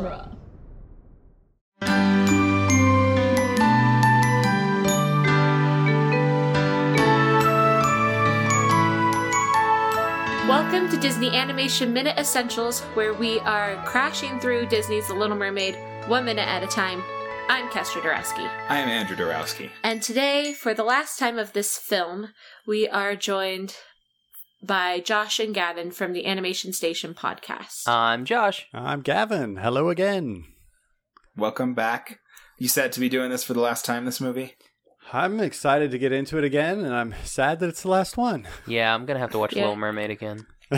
genre. Welcome to Disney Animation Minute Essentials, where we are crashing through Disney's The Little Mermaid one minute at a time. I'm Kestra Dorowski. I am Andrew Dorowski. And today, for the last time of this film, we are joined by Josh and Gavin from the Animation Station podcast. I'm Josh. I'm Gavin. Hello again. Welcome back. You said to be doing this for the last time this movie? I'm excited to get into it again, and I'm sad that it's the last one. Yeah, I'm gonna have to watch Yeah. Little Mermaid again.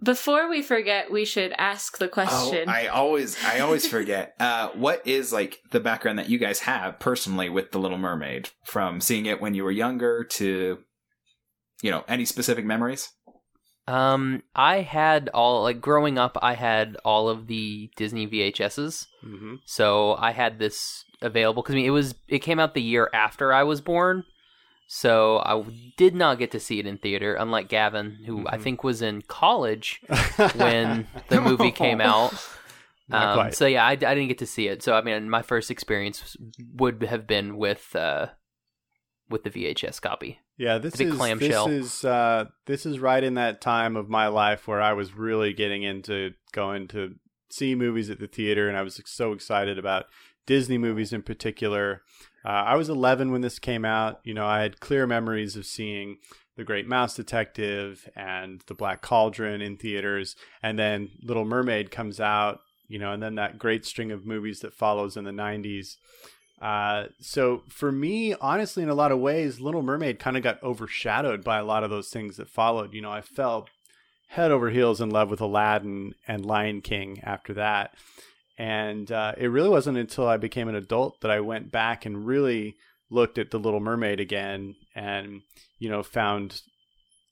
Before we forget, we should ask the Oh, question. I always I always forget. Uh, what is like the background that you guys have personally with The Little Mermaid from seeing it when you were younger to you know, any specific memories? Um, I had all like growing up. I had all of the Disney VHSs, hmm so I had this available because I mean it was it came out the year after I was born, so I did not get to see it in theater. Unlike Gavin, who I Mhm. think was in college when the movie came out. Um, so yeah, I, I didn't get to see it. So I mean, my first experience would have been with uh, with the VHS copy. Yeah, this is clamshell. this is uh, this is right in that time of my life where I was really getting into going to see movies at the theater, and I was so excited about Disney movies in particular. Uh, I was 11 when this came out. You know, I had clear memories of seeing The Great Mouse Detective and The Black Cauldron in theaters, and then Little Mermaid comes out. You know, and then that great string of movies that follows in the 90s. Uh, so for me, honestly, in a lot of ways, Little Mermaid kind of got overshadowed by a lot of those things that followed. You know, I fell head over heels in love with Aladdin and Lion King after that. And uh, it really wasn't until I became an adult that I went back and really looked at The Little Mermaid again and, you know, found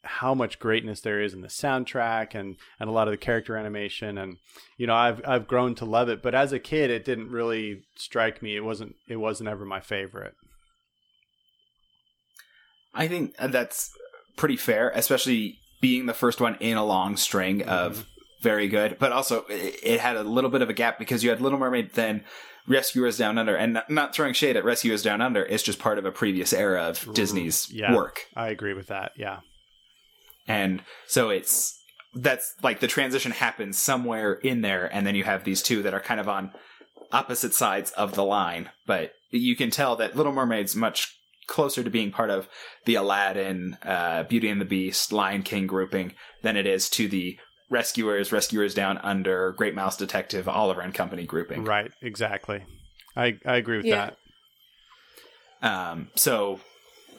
how much greatness there is in the soundtrack and, and a lot of the character animation. And you know I've I've grown to love it but as a kid it didn't really strike me. It wasn't it wasn't ever my favorite. I think that's pretty fair, especially being the first one in a long string mm-hmm. of very good, but also it, had a little bit of a gap because you had Little Mermaid, then Rescuers Down Under, and not, not throwing shade at Rescuers Down Under, it's just part of a previous era of Disney's yeah. work. I agree with that yeah And so it's that's like the transition happens somewhere in there, and then you have these two that are kind of on opposite sides of the line. But you can tell that Little Mermaid's much closer to being part of the Aladdin, uh, Beauty and the Beast, Lion King grouping than it is to the Rescuers, Rescuers Down Under, Great Mouse Detective, Oliver and Company grouping. right exactly I I agree with Yeah. that Um, so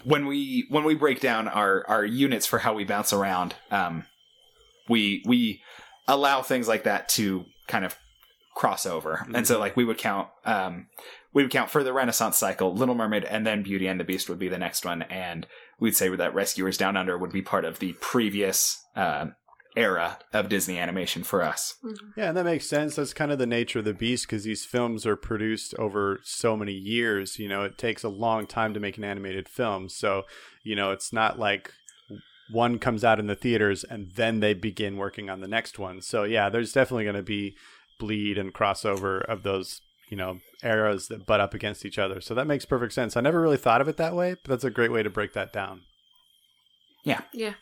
when we when we break down our our units for how we bounce around, um, we we allow things like that to kind of cross over, and so like we would count um, we would count for the Renaissance cycle, Little Mermaid, and then Beauty and the Beast would be the next one, and we'd say that Rescuers Down Under would be part of the previous um era of Disney animation for us. Mm-hmm. Yeah, and that makes sense. That's kind of the nature of the beast because these films are produced over so many years. You know, it takes a long time to make an animated film. So, you know, it's not like one comes out in the theaters and then they begin working on the next one. So, yeah, there's definitely going to be bleed and crossover of those, you know, eras that butt up against each other. So that makes perfect sense. I never really thought of it that way, but that's a great way to break that down. yeah. Yeah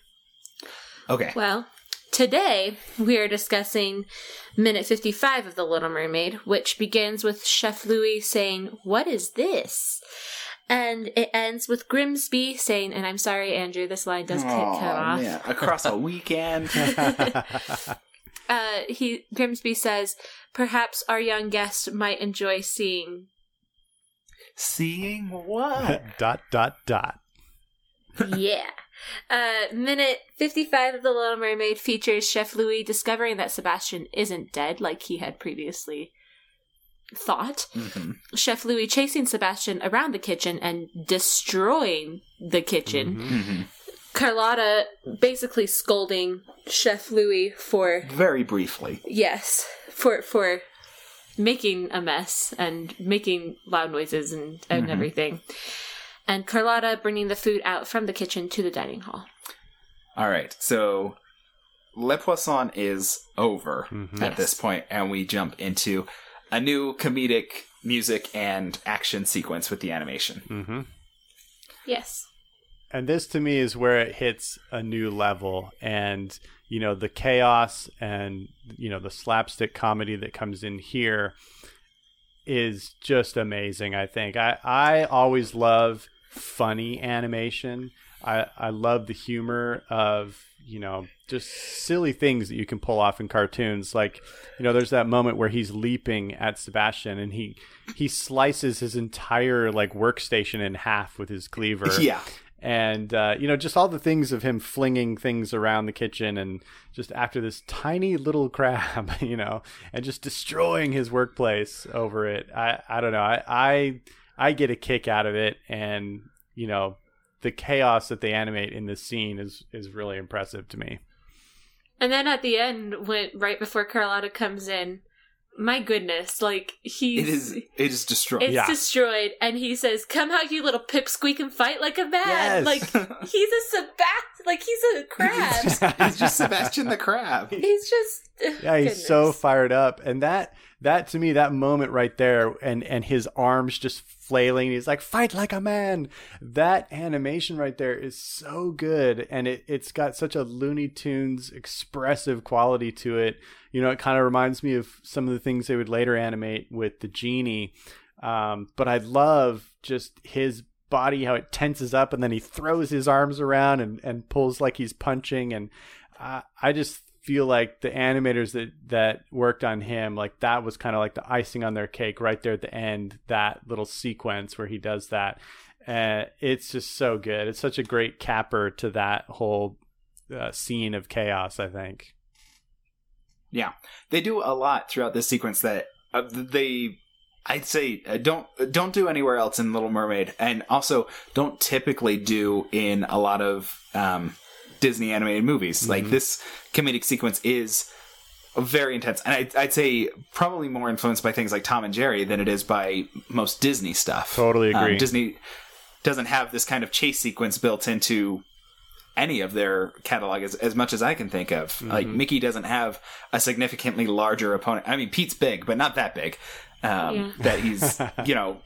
okay. Well, today we are discussing minute 55 of The Little Mermaid, which begins with Chef Louis saying, What is this? And it ends with Grimsby saying, and I'm sorry, Andrew, this line does get Aw, cut off. man. Across a weekend. Uh, he Grimsby says, Perhaps our young guest might enjoy seeing. Seeing what? dot, dot, dot. yeah. Uh, minute 55 of The Little Mermaid features Chef Louis discovering that Sebastian isn't dead like he had previously thought. hmm Chef Louis chasing Sebastian around the kitchen and destroying the kitchen. Mhm. hmm Carlotta basically scolding Chef Louis for Very briefly. yes, for for making a mess and making loud noises and, and Mhm. everything. And Carlotta bringing the food out from the kitchen to the dining hall. All right. So Le Poisson is over Mhm. at Yes. this point, and we jump into a new comedic music and action sequence with the animation. Mm-hmm. Yes. and this to me is where it hits a new level and you know the chaos and you know the slapstick comedy that comes in here is just amazing i think i i always love funny animation. I i love the humor of you know just silly things that you can pull off in cartoons. Like you know there's that moment where he's leaping at sebastian and he he slices his entire like workstation in half with his cleaver. Yeah. and uh, you know just all the things of him flinging things around the kitchen and just after this tiny little crab you know and just destroying his workplace over it. I i don't know. I i, I get a kick out of it and you know the chaos that they animate in this scene is is really impressive to me And then at the end, when right before Carlotta comes in, my goodness, like he It is. It is destroyed. it's Yeah. destroyed, and he says, "Come out, you little pipsqueak, and fight like a Yes. man." Like he's a Sebast, like he's a He's crab. just, he's just Sebastian the Crab. he's just yeah he's goodness. so fired up and that that to me that moment right there and and his arms just flailing. He's like fight like a man. That animation right there is so good and it, it's got such a looney tunes expressive quality to it. You know it kind of reminds me of some of the things they would later animate with the genie. Um, but i love just his body how it tenses up and then he throws his arms around and, and pulls like he's punching and I I just feel like the animators that that worked on him like that was kind of like the icing on their cake right there at the end that little sequence where he does that. Uh, it's just so good. It's such a great capper to that whole uh, scene of chaos i think. Yeah, they do a lot throughout this sequence that uh, they, I'd say, uh, don't don't do anywhere else in Little Mermaid, and also don't typically do in a lot of um, Disney animated movies. Like this comedic sequence is very intense, and I'd, I'd say probably more influenced by things like Tom and Jerry than it is by most Disney stuff. Totally Um, agree. Disney doesn't have this kind of chase sequence built into any of their catalog as, as much as I can think of. Like Mickey doesn't have a significantly larger opponent. I mean, Pete's big, but not that big. Um, Yeah. That he's you know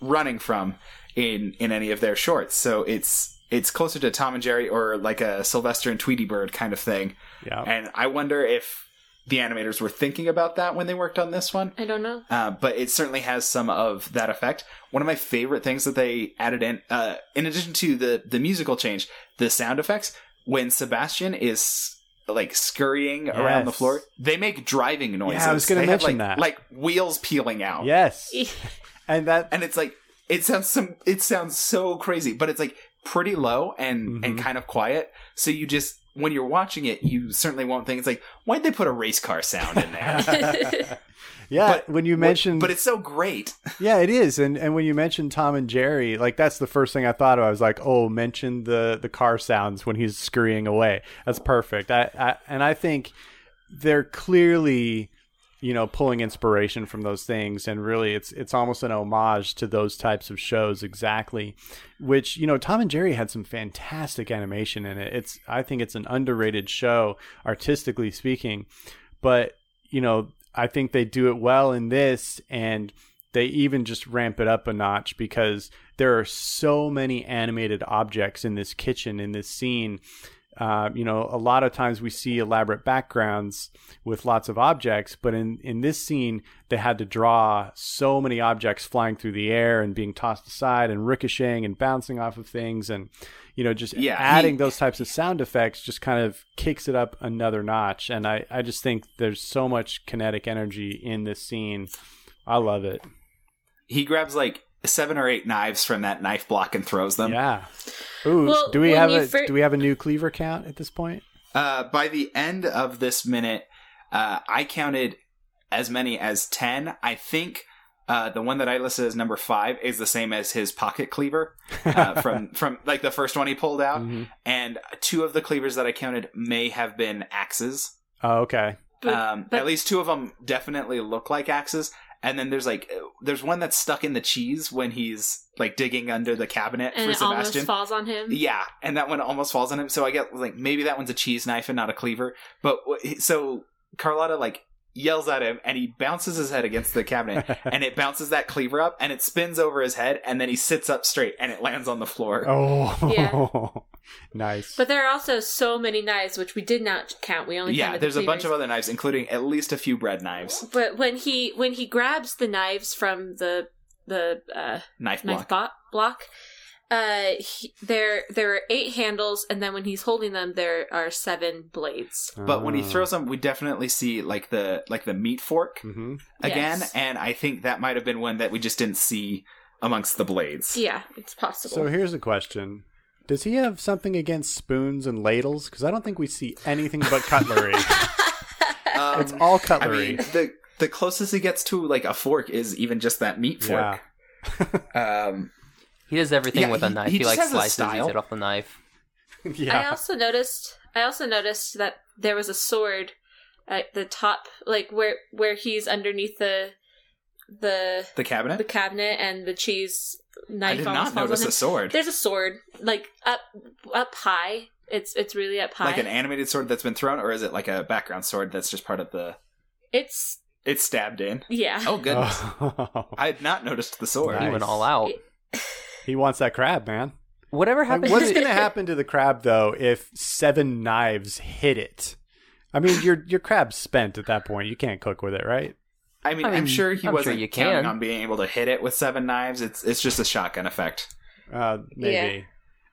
running from in in any of their shorts. So it's it's closer to Tom and Jerry or like a Sylvester and Tweety Bird kind of thing. yeah And I wonder if the animators were thinking about that when they worked on this one. I don't know. Uh, but it certainly has some of that effect. One of my favorite things that they added in, uh, in addition to the the musical change, the sound effects when Sebastian is like scurrying around the floor, they make driving noises. I was gonna They have, mention like, that. like wheels peeling out. yes and that and it's like it sounds some. It sounds so crazy, but it's like pretty low and Mm-hmm. and kind of quiet. So you just when you're watching it, you certainly won't think it's like why'd they put a race car sound in there. yeah But when you mentioned but it's so great. Yeah, it is. And and when you mentioned Tom and Jerry, like that's the first thing I thought of. I was like, oh, mention the the car sounds when he's scurrying away. That's perfect. I, I and I think they're clearly, you know, pulling inspiration from those things, and really, it's it's almost an homage to those types of shows exactly. Which you know, Tom and Jerry had some fantastic animation in it. It's I think it's an underrated show, artistically speaking, but you know, I think they do it well in this, and they even just ramp it up a notch because there are so many animated objects in this kitchen in this scene. Uh, you know, a lot of times we see elaborate backgrounds with lots of objects, but in, in this scene, they had to draw so many objects flying through the air and being tossed aside and ricocheting and bouncing off of things. And, you know, just Yeah, adding he- those types of sound effects just kind of kicks it up another notch. And I, I just think there's so much kinetic energy in this scene. I love it. he grabs like seven or eight knives from that knife block and throws them. Yeah. Ooh, Well, do we have a fir- do we have a new cleaver count at this point? Uh, by the end of this minute, uh, I counted as many as ten. I think uh, the one that I listed as number five is the same as his pocket cleaver uh, from from like the first one he pulled out, Mhm. and two of the cleavers that I counted may have been axes. Oh, okay. But- um, but- at least two of them definitely look like axes. And then there's like uh, there's one that's stuck in the cheese when he's like digging under the cabinet and for it almost Sebastian. falls on him. Yeah, and that one almost falls on him. So I get like maybe that one's a cheese knife and not a cleaver. But so Carlotta like yells at him and he bounces his head against the cabinet and it bounces that cleaver up and it spins over his head and then he sits up straight and it lands on the floor. oh, Yeah. nice. But there are also so many knives, which we did not count. We only yeah, counted the there's a bunch of other knives, including at least a few bread knives, But when he when he grabs the knives from the the uh, knife knife block. bo- block, uh, he, there there are eight handles, and then when he's holding them, there are seven blades. But when he Ah. throws them, we definitely see like the like the meat fork Mhm. again, Yes. and I think that might have been one that we just didn't see amongst the blades. Yeah, it's possible. So here's a question. Does he have something against spoons and ladles? Because I don't think we see anything but cutlery. Um, it's all I cutlery. mean, the the closest he gets to like a fork is even just that meat fork. Um, He does everything Yeah, with a knife. he He, just like has a slices style. it off the knife. yeah. I also noticed. I also noticed that there was a sword at the top, like where where he's underneath the the the cabinet. the cabinet, and the cheese knife. I did almost not notice a sword, There's a sword, like up up high. It's it's really up high. like an animated sword that's been thrown, or is it like a background sword that's just part of the? it's It's stabbed in. yeah. Oh goodness, Oh. I had not noticed the sword. He went all out. he wants that crab, man. Whatever Like, happened? what's going to happen to the crab though if seven knives hit it? I mean, your your crab's spent at that point. You can't cook with it, right? I mean, I I'm mean, sure he I'm wasn't you counting can. on being able to hit it with seven knives. It's it's just a shotgun effect. Uh, maybe.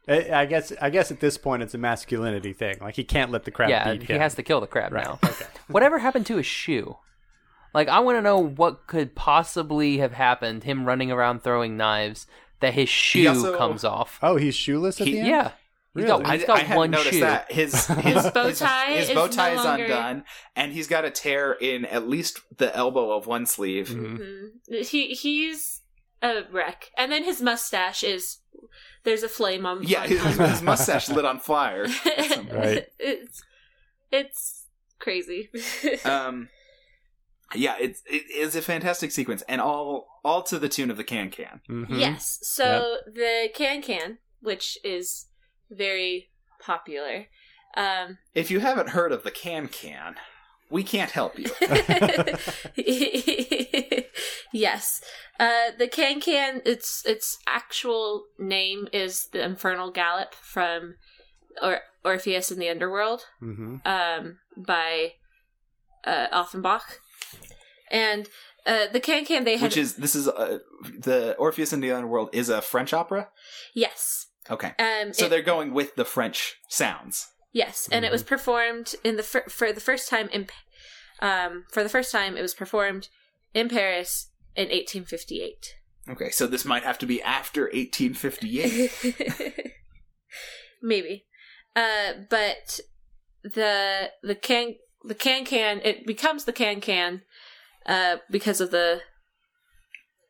I, I guess. I guess at this point it's a masculinity thing. Like he can't let the crab yeah, beat he him. has to kill the crab Right. now. Okay. Whatever happened to his shoe? Like, I want to know what could possibly have happened. Him running around throwing knives that his shoe also- comes off. Oh, he's shoeless at He- the end. Yeah, he's got, Really? I, he's got I hadn't one noticed shoe. that his his, bow his- tie his is bow tie is longer- undone, and he's got a tear in at least the elbow of one sleeve. Mhm. Mhm. He he's a wreck, and then his mustache is there's a flame on. Yeah, his, his mustache lit on fire. Right. It's it's crazy. Um, yeah, it's it is a fantastic sequence, and all all to the tune of the can can. Mhm. Yes. So the can can, which is very popular. Um, If you haven't heard of the can can, we can't help you. yes. Uh, the can can. Its its actual name is the Infernal Galop from or Orpheus in the Underworld. Mhm. um, by uh, Offenbach, and uh, the Can Can they had Which is this is uh, the Orpheus in the Underworld is a French opera. yes, Okay, um, so it- they're going with the French sounds. yes, and it was performed in the fir- for the first time in um, for the first time it was performed in Paris in 1858. Okay, so this might have to be after 1858. Maybe, uh, but the the can the can can it becomes the can can uh, because of the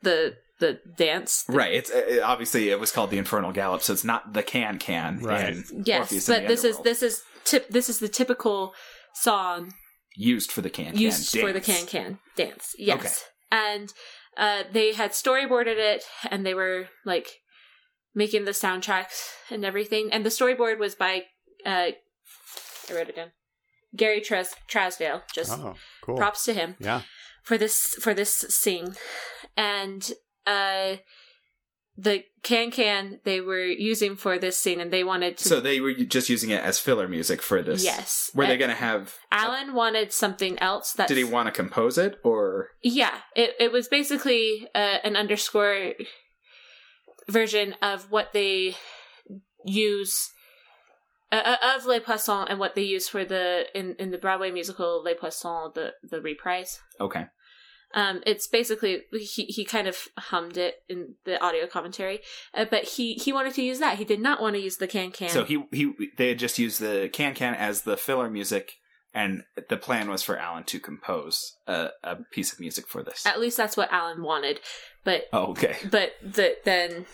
the the dance right. It's uh, obviously it was called the Infernal Galop, so it's not the can can. Right. in Yes, Orpheus in but the this is this is tip. This is the typical song used for the can can used for the can dance. can dance. Yes, and uh, they had storyboarded it, and they were like making the soundtracks and everything. And the storyboard was by uh, I wrote it down. Gary Tras- Trousdale. Just Oh, cool. props to him Yeah. for this for this scene and uh the can can they were using for this scene and they wanted to So they were just using it as filler music for this. yes Were they Uh, going to have? alan wanted something else that Did he want to compose it or? yeah it, it was basically uh, an underscore version of what they use uh, of Les Poissons and what they use for the in, in the Broadway musical Les Poissons the the reprise Okay. Um, it's basically he he kind of hummed it in the audio commentary, uh, but he he wanted to use that. He did not want to use the can can. So he he they had just used the can can as the filler music, and the plan was for Alan to compose a, a piece of music for this. at least that's what Alan wanted, but Oh, okay. but the, then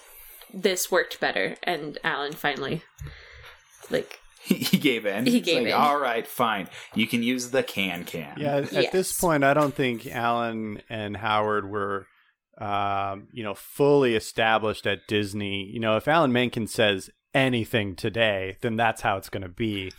this worked better, and Alan finally like He, he gave in. He gave like, in. All right, fine. You can use the can can. Yeah, at at this point, I don't think Alan and Howard were um, you know, fully established at Disney. You know, if Alan Menken says anything today, then that's how it's going to be.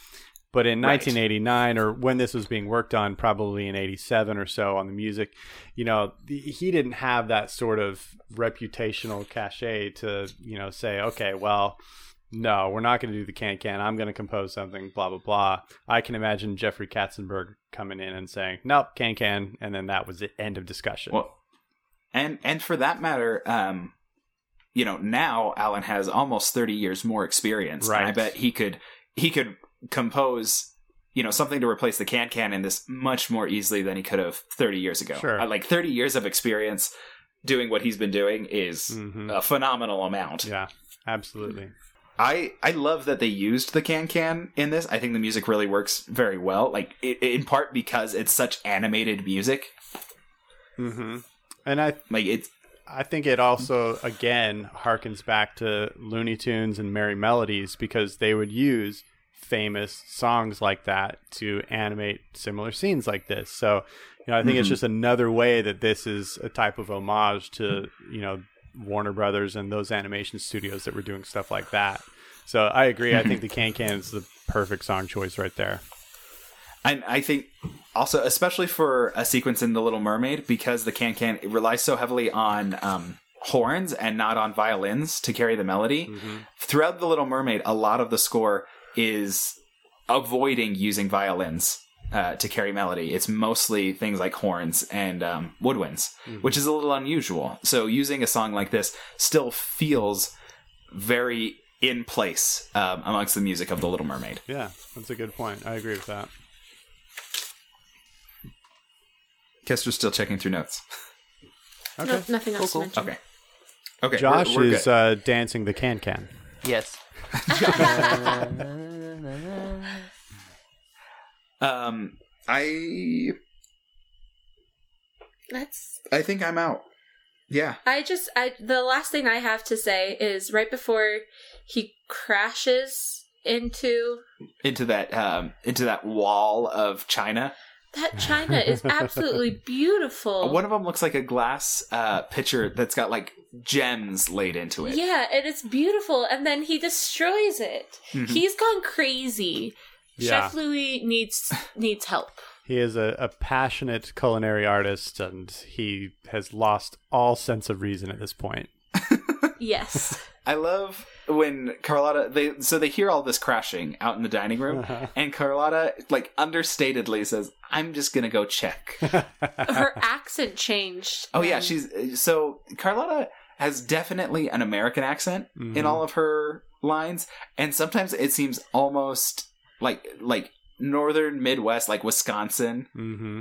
But in Right. 1989, or when this was being worked on, probably in 87 or so on the music, you know, he didn't have that sort of reputational cachet to, you know, say, okay, well, no, we're not going to do the can can. I'm going to compose something, blah, blah, blah. I can imagine Jeffrey Katzenberg coming in and saying, nope, can can. And then that was the End of discussion. Well, and and for that matter, um, you know, now Alan has almost thirty years more experience. and I bet he could he could compose, you know, something to replace the can can in this much more easily than he could have thirty years ago. Sure. Uh, like thirty years of experience doing what he's been doing is Mhm. a phenomenal amount. Yeah, absolutely. I I love that they used the can can in this. I think the music really works very well. Like i in part because it's such animated music. hmm And I Like it's I think it also again harkens back to Looney Tunes and Merrie Melodies because they would use famous songs like that to animate similar scenes like this. So, you know, I think it's Mhm. just another way that this is a type of homage to, you know, Warner Brothers and those animation studios that were doing stuff like that. So I agree. I think the Can Can is the perfect song choice right there. And I think also, especially for a sequence in The Little Mermaid, because the can can relies so heavily on um, horns and not on violins to carry the melody. Throughout The Little Mermaid, a lot of the score is avoiding using violins uh, to carry melody. It's mostly things like horns and um, woodwinds, which is a little unusual. So using a song like this still feels very in place um, amongst the music of The Little Mermaid. Yeah, that's a good point. I agree with that. Kester's still checking through notes. Okay. No, nothing else Cool, to mention. Okay. Okay. Josh we're, we're is uh, dancing the Can Can. Yes. Um, I That's I think I'm out. Yeah. I just I the last thing I have to say is right before he crashes into Into that um into that wall of china. that china is absolutely beautiful. One of them looks like a glass uh pitcher that's got like gems laid into it. yeah, and it's beautiful and then he destroys it. Mhm. He's gone crazy. Yeah. Chef Louis needs needs help. He is a, a passionate culinary artist, and he has lost all sense of reason at this point. Yes. I love when Carlotta they so they hear all this crashing out in the dining room and Carlotta like understatedly says, "I'm just going to go check." Her accent changed. Oh yeah, she's so Carlotta has definitely an American accent in Mhm. all of her lines, and sometimes it seems almost like like northern Midwest, like Wisconsin, hmm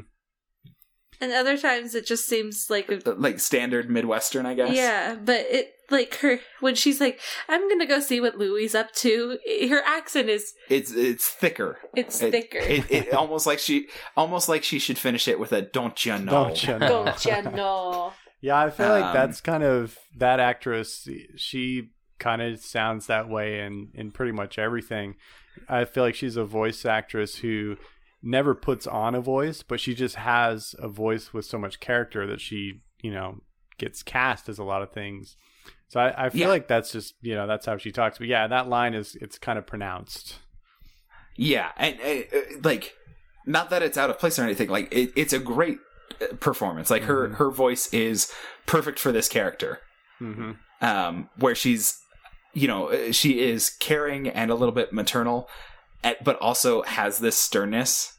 and other times it just seems like a like standard Midwestern, I guess. Yeah, but it like her when she's like, "I'm gonna go see what Louis up to." Her accent is it's it's thicker. it's It- thicker. It, it almost like she almost like she should finish it with a "Don't you know?" Don't you know? Don't you know? Yeah, I feel like Um, that's kind of that actress. She kind of sounds that way in in pretty much everything. I feel like she's a voice actress who never puts on a voice, but she just has a voice with so much character that she, you know, gets cast as a lot of things. So I, I feel Yeah. like that's just you know that's how she talks. But yeah, that line is it's kind of pronounced. Yeah, and uh, uh, like, not that it's out of place or anything. Like, it, it's a great uh, performance. Like her Mhm. her voice is perfect for this character. hmm Um, where she's, you know, uh, she is caring and a little bit maternal, at, but also has this sternness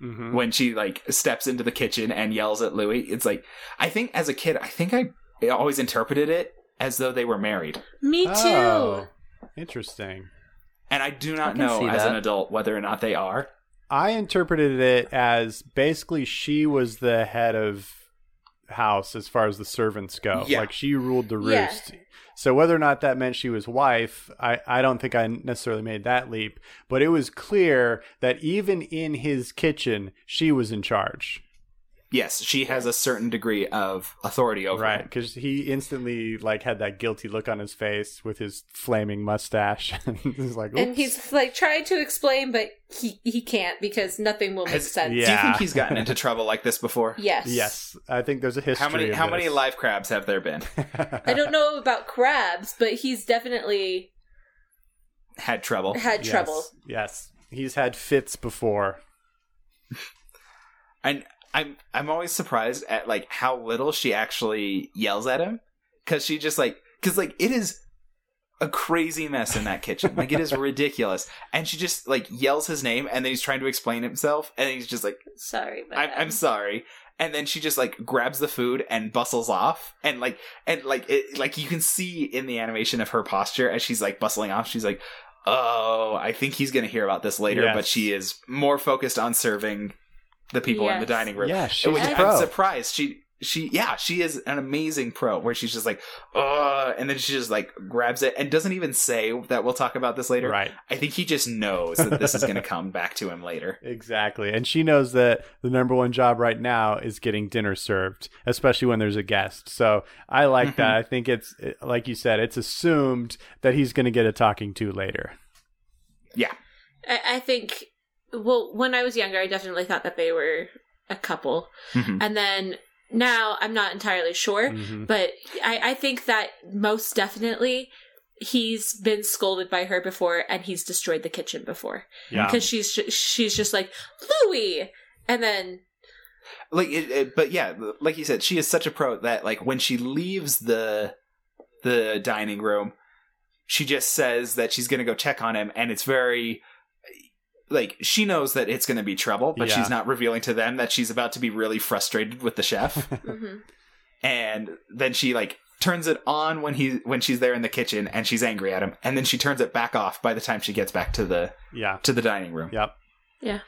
hmm when she like steps into the kitchen and yells at Louis. It's like I think as a kid, I think I always interpreted it as though they were married, Me too. Oh, interesting. and I do not can know see as an adult whether or not they are. I interpreted it as basically she was the head of house as far as the servants go. Yeah. Like she ruled the roost. Yeah. So whether or not that meant she was wife, I, I don't think I necessarily made that leap. But it was clear that even in his kitchen, she was in charge. Yes, she has a certain degree of authority over right him. because he instantly like had that guilty look on his face with his flaming mustache and he's like And he's like trying to explain, but he he can't because nothing will make Has- sense. Do you think he's gotten into trouble like this before? Yes. yes i think there's a history How many of how many live crabs have there been? I don't know about crabs, but he's definitely Had trouble. had Yes, trouble. yes he's had fits before And I'm I'm always surprised at like how little she actually yells at him. Because she just like because like it is a crazy mess in that kitchen. Like it is ridiculous. And she just like yells his name and then he's trying to explain himself and he's just like Sorry, I'm, I'm um, sorry. And then she just like grabs the food and bustles off. And like and like it like you can see in the animation of her posture as she's like bustling off she's like oh i think he's gonna hear about this later Yes. but she is more focused on serving the people in the dining room yeah she's which a i'm pro surprised she she yeah she is an amazing pro where she's just like oh and then she just like grabs it and doesn't even say that we'll talk about this later right i think he just knows that this is gonna come back to him later Exactly. And she knows that the number one job right now is getting dinner served, especially when there's a guest. So I like that. Mm-hmm. I think it's, like you said, it's assumed that he's going to get a talking to later. yeah I, I think. Well, when I was younger, I definitely thought that they were a couple, Mhm. and then now I'm not entirely sure, Mhm. but I, I think that most definitely he's been scolded by her before, and he's destroyed the kitchen before Yeah. because she's she's just like Louis, and then like it, it- but yeah like you said she is such a pro that like when she leaves the the dining room she just says that she's gonna go check on him and it's very like she knows that it's gonna be trouble but Yeah. she's not revealing to them that she's about to be really frustrated with the chef mhm. and then she like turns it on when he when she's there in the kitchen and she's angry at him and then she turns it back off by the time she gets back to the yeah. to the dining room Yep. Yeah.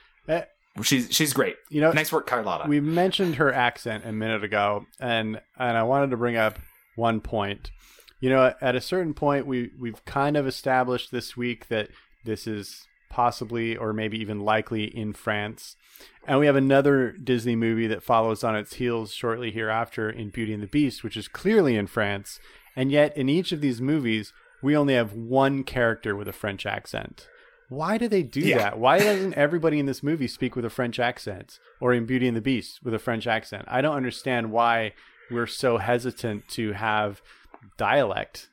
She's she's great You know, nice work carlotta we mentioned her accent a minute ago, and and I wanted to bring up one point. You know, at a certain point, we we've kind of established this week that this is possibly or maybe even likely in France, and we have another Disney movie that follows on its heels shortly hereafter in Beauty and the Beast, which is clearly in France, and yet in each of these movies, we only have one character with a French accent. Why do they do Yeah. that? Why doesn't everybody in this movie speak with a French accent or in Beauty and the Beast with a French accent? I don't understand why we're so hesitant to have dialect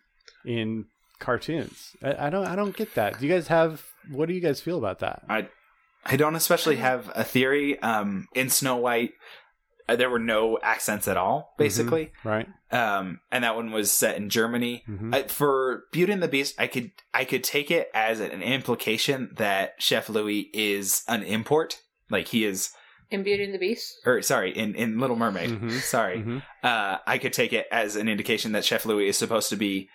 in cartoons. I, I don't I don't get that. Do you guys have what do you guys feel about that? I I don't especially have a theory. Um, in Snow White, uh, there were no accents at all, basically. Right? Um, and that one was set in Germany. Mhm. Uh, for Beauty and the Beast, I could I could take it as an implication that Chef Louis is an import, like he is, in Beauty and the Beast. or sorry, in in Little Mermaid. Mhm. Sorry, Mhm. uh, I could take it as an indication that Chef Louis is supposed to be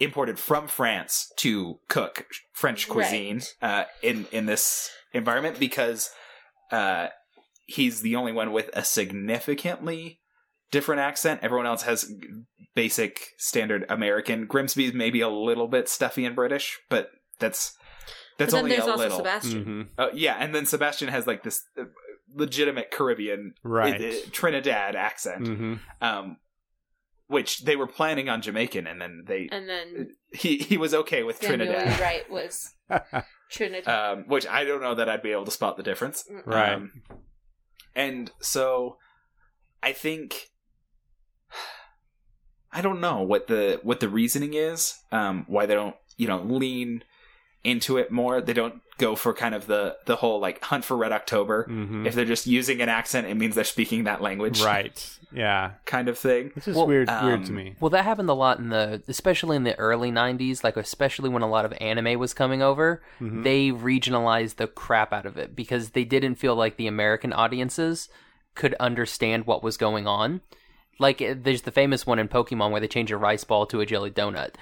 imported from France to cook French cuisine uh, in in this environment because uh, he's the only one with a significantly different accent. Everyone else has basic standard American. Grimsby's maybe a little bit stuffy and British, but that's that's but then only there's a also little. Sebastian. Mhm. Uh, yeah, and then Sebastian has like this uh, legitimate Caribbean, Right. uh, Trinidad accent Mhm. um, which they were planning on Jamaican, and then they And then he he was okay with Samuel Trinidad. Wright was Trinidad. um, which I don't know that I'd be able to spot the difference. Right. Um, and so, I think I don't know what the what the reasoning is, um, why they don't you know lean into it more. They don't go for kind of the the whole like hunt for Red October. Mhm. If they're just using an accent, it means they're speaking that language, Right. Yeah. Kind of thing. This is Well, weird um, weird to me. Well, that happened a lot in the, especially in the early '90s, like especially when a lot of anime was coming over. Mhm. They regionalized the crap out of it because they didn't feel like the American audiences could understand what was going on. Like, eh, there's the famous one in Pokemon where they change a rice ball to a jelly donut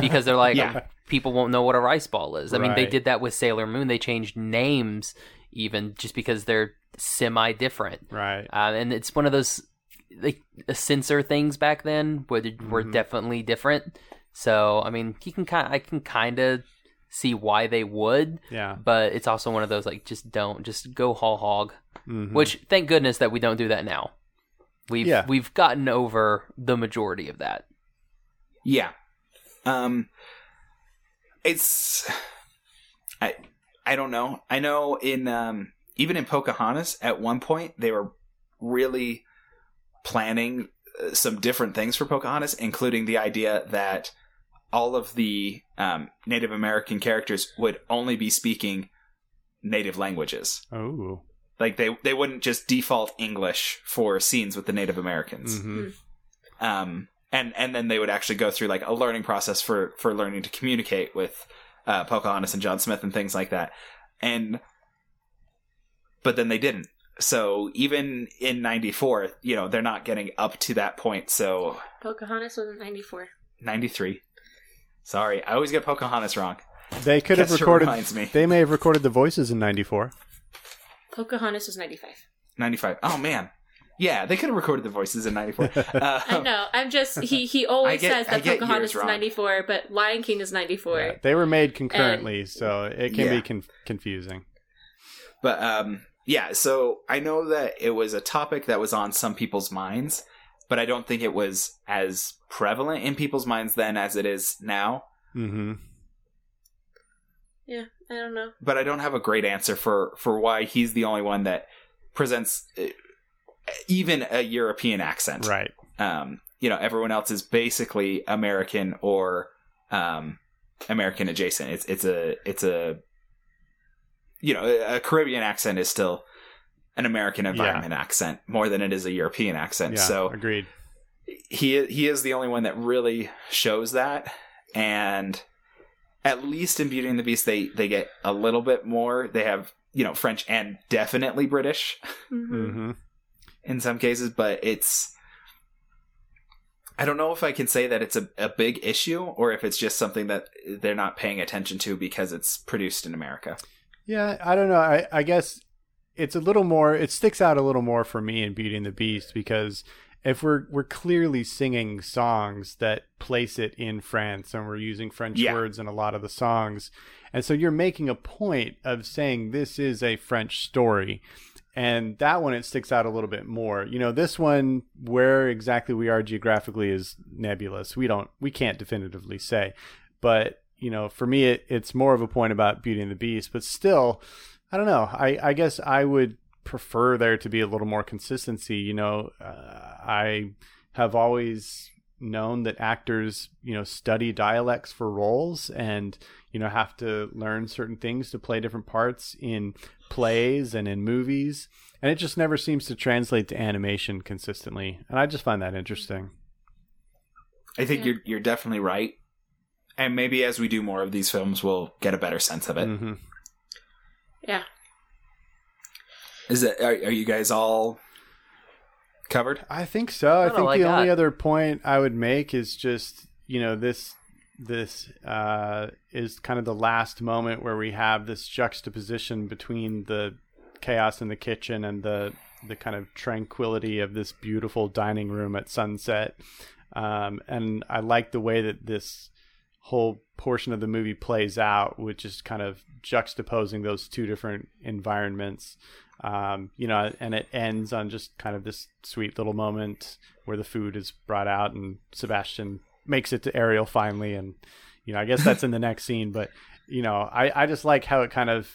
because they're like, Yeah. people won't know what a rice ball is. I mean, they did that with Sailor Moon. They changed names even just because they're semi different. Right. Uh, and it's one of those like censor things back then where they were Mhm. definitely different. So I mean, you can kind I can kind of see why they would. Yeah. But it's also one of those like just don't just go whole hog. Mhm. Which thank goodness that we don't do that now. We've Yeah. we've gotten over the majority of that. Yeah. Um it's I I don't know. I know in um even in Pocahontas at one point they were really planning uh, some different things for Pocahontas including the idea that all of the um, Native American characters would only be speaking native languages. Oh. Like they they wouldn't just default English for scenes with the Native Americans hmm um, and and then they would actually go through like a learning process for for learning to communicate with uh, Pocahontas and John Smith and things like that. And but then they didn't. So even in '94, you know, they're not getting up to that point. So Pocahontas was in 94. '93. Sorry, I always get Pocahontas wrong. They could have recorded. reminds me. They may have recorded the voices in '94. Pocahontas was 95. '95. Oh man, yeah, they could have recorded the voices in '94. Uh, I know. I'm just he he always get- says that Pocahontas is 94, but Lion King is 94. Yeah, they were made concurrently, so it can Yeah. be con- confusing. But um yeah, so I know that it was a topic that was on some people's minds, but I don't think it was as prevalent in people's minds then as it is now. hmm Yeah, I don't know. But I don't have a great answer for for why he's the only one that presents uh, even a European accent. Right. Um you know, everyone else is basically American or um American adjacent. It's it's a it's a you know, a Caribbean accent is still an American environment accent more than it is a European accent. Yeah. so agreed. he he is the only one that really shows that and at least in Beauty and the Beast they they get a little bit more. They have, you know, French and definitely British Mhm. In some cases, but it's I don't know if I can say that it's a, a big issue or if it's just something that they're not paying attention to because it's produced in America. Yeah, I don't know. I, I guess it's a little more. It sticks out a little more for me in Beauty and the Beast because if we're we're clearly singing songs that place it in France and we're using French Yeah. words in a lot of the songs, and so you're making a point of saying this is a French story. And that one, it sticks out a little bit more. You know, this one, where exactly we are geographically is nebulous. We don't, we can't definitively say. But you know, for me, it, it's more of a point about Beauty and the Beast. But still, I don't know. I, I guess I would prefer there to be a little more consistency. You know, uh, I have always known that actors, you know, study dialects for roles and, you know, have to learn certain things to play different parts in plays and in movies. And it just never seems to translate to animation consistently. And I just find that interesting. I think Yeah. you're you're definitely right. And maybe as we do more of these films we'll get a better sense of it. hmm Yeah. Is it are, are you guys all covered? I think so. I That's think all I the only other point I would make is just you know this this uh, is kind of the last moment where we have this juxtaposition between the chaos in the kitchen and the the kind of tranquility of this beautiful dining room at sunset. Um, and I like the way that this whole portion of the movie plays out, which is kind of juxtaposing those two different environments. Um, you know, and it ends on just kind of this sweet little moment where the food is brought out and Sebastian makes it to Ariel finally. And, you know, I guess that's in the next scene, but, you know, I, I just like how it kind of,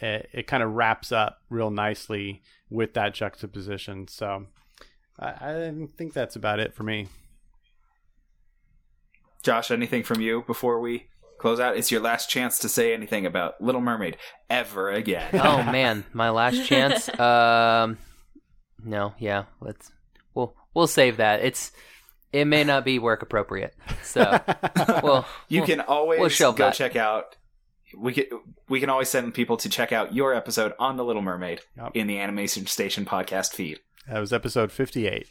it, it kind of wraps up real nicely with that juxtaposition. So I, I think that's about it for me. Josh, anything from you before we close out? It's your last chance to say anything about Little Mermaid ever again. oh man, my last chance. Um, no, yeah, let's we'll we'll save that. It's it may not be work appropriate, so well you we'll- can always we'll go that. check out we can we can always send people to check out your episode on the Little Mermaid Yep. in the Animation Station podcast feed. That was episode 58.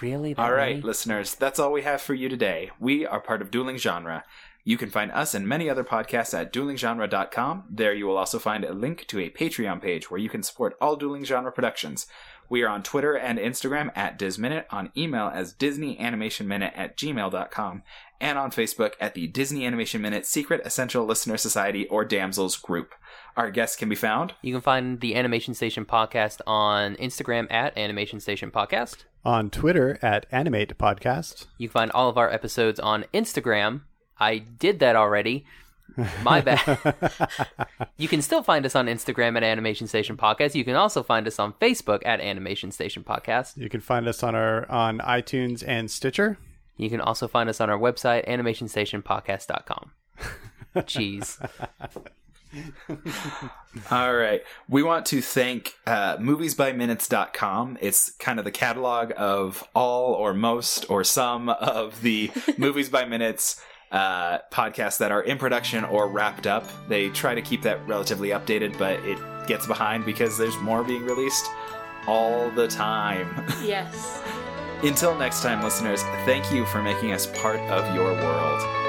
really. All right, many? listeners, that's all we have for you today. We are part of Dueling Genre. You can find us and many other podcasts at duelinggenre.com. There you will also find a link to a Patreon page where you can support all Dueling Genre productions. We are on Twitter and Instagram at DisMinute, on email as DisneyAnimationMinute at gmail.com, and on Facebook at the Disney Animation Minute Secret Essential Listener Society or Damsels group. Our guests can be found You can find the Animation Station podcast on Instagram at Animation Station Podcast. On Twitter at Animate Podcast. You can find all of our episodes on Instagram. I did that already. My bad. you can still find us on Instagram at Animation Station Podcast. You can also find us on Facebook at Animation Station Podcast. You can find us on our on iTunes and Stitcher. You can also find us on our website, animationstationpodcast.com. Jeez. All right. We want to thank uh, moviesbyminutes.com. It's kind of the catalog of all or most or some of the Movies by Minutes uh, podcasts that are in production or wrapped up. They try to keep that relatively updated, but it gets behind because there's more being released all the time. Yes. Until next time, listeners, thank you for making us part of your world.